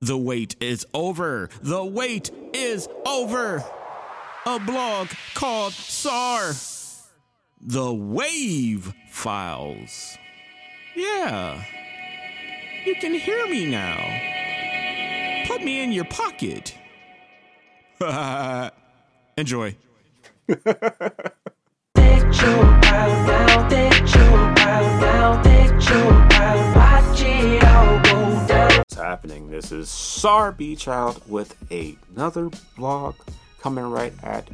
The wait is over. The wait is over. A blog called SAR. The Wav Files. Yeah. You can hear me now. Put me in your pocket. Enjoy. happening? This is Sar Child with another vlog coming right at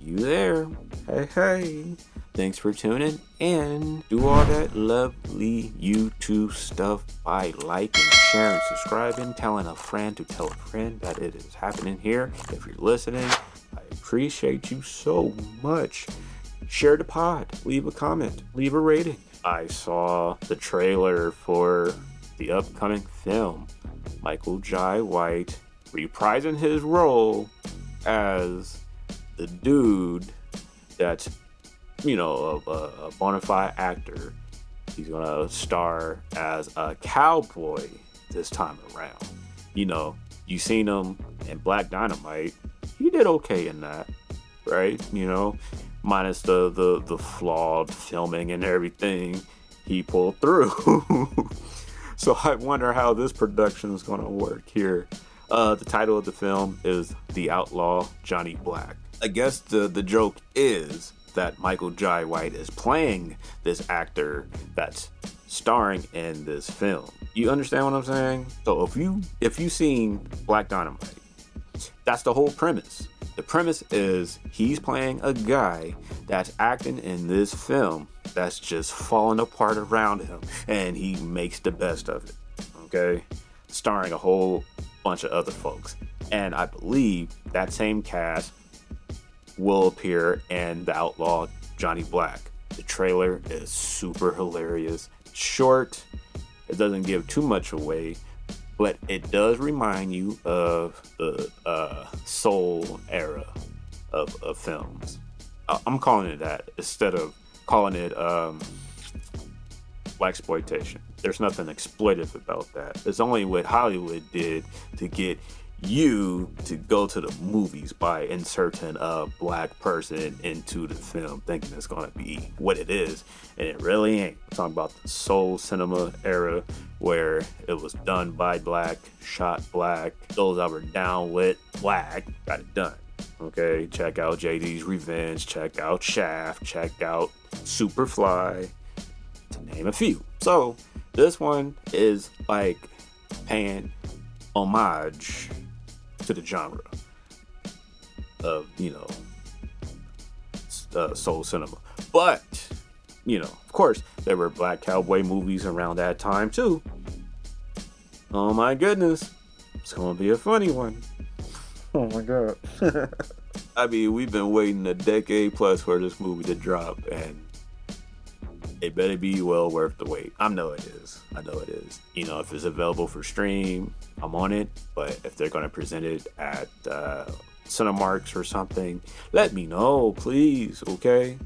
you there. Hey, hey. Thanks for tuning in. Do all that lovely YouTube stuff by liking, sharing, subscribing, telling a friend to tell a friend that it is happening here. If you're listening, I appreciate you so much. Share the pod, leave a comment, leave a rating. I saw the trailer for the upcoming film. Michael Jai White reprising his role as the dude that's, you know, a, a bona fide actor. He's gonna star as a cowboy this time around. You know, you seen him in Black Dynamite. He did okay in that, right? You know, minus the the the flawed filming and everything, he pulled through. so I wonder how this production is going to work here. Uh, the title of the film is The Outlaw Johnny Black. I guess the the joke is that Michael Jai White is playing this actor that's starring in this film. You understand what I'm saying? So if you if you seen Black Dynamite, that's the whole premise. The premise is he's playing a guy that's acting in this film that's just falling apart around him, and he makes the best of it. Okay, starring a whole bunch of other folks, and I believe that same cast will appear in The Outlaw Johnny Black. The trailer is super hilarious, short. It doesn't give too much away, but it does remind you of the uh, soul era of, of films. I'm calling it that instead of calling it um, black exploitation. There's nothing exploitive about that. It's only what Hollywood did to get you to go to the movies by inserting a black person into the film, thinking it's gonna be what it is, and it really ain't. I'm talking about the soul cinema era where it was done by black, shot black. Those that were down with black got it done. Okay, check out JD's Revenge, check out Shaft, check out Superfly, to name a few. So this one is like paying homage to the genre of you know uh, soul cinema, but you know, of course, there were black cowboy movies around that time too. Oh my goodness, it's gonna be a funny one. Oh my god. I mean, we've been waiting a decade plus for this movie to drop, and it better be well worth the wait. I know it is. I know it is. You know, if it's available for stream, I'm on it. But if they're going to present it at uh, Cinemarks or something, let me know, please. Okay.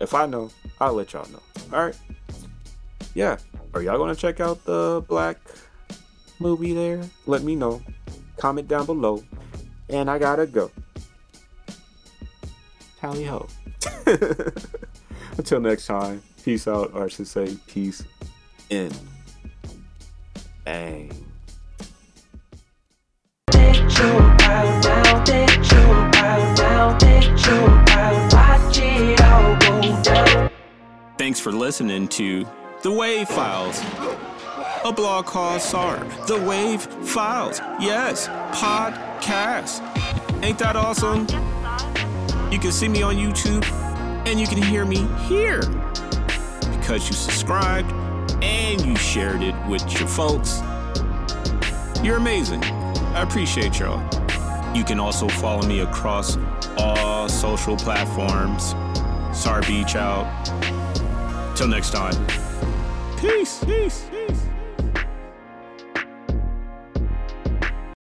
If I know, I'll let y'all know. All right. Yeah. Are y'all going to check out the Black movie there? Let me know. Comment down below. And I gotta go. Tally ho. Until next time, peace out, or I should say, peace in. Bang. Thanks for listening to The Wav Files, a blog called SAR. The Wav Files. Yes, podcast. Ain't that awesome? You can see me on YouTube and you can hear me here because you subscribed and you shared it with your folks. You're amazing. I appreciate y'all. You can also follow me across all social platforms. SAR Beach out. Till next time. Peace. Peace.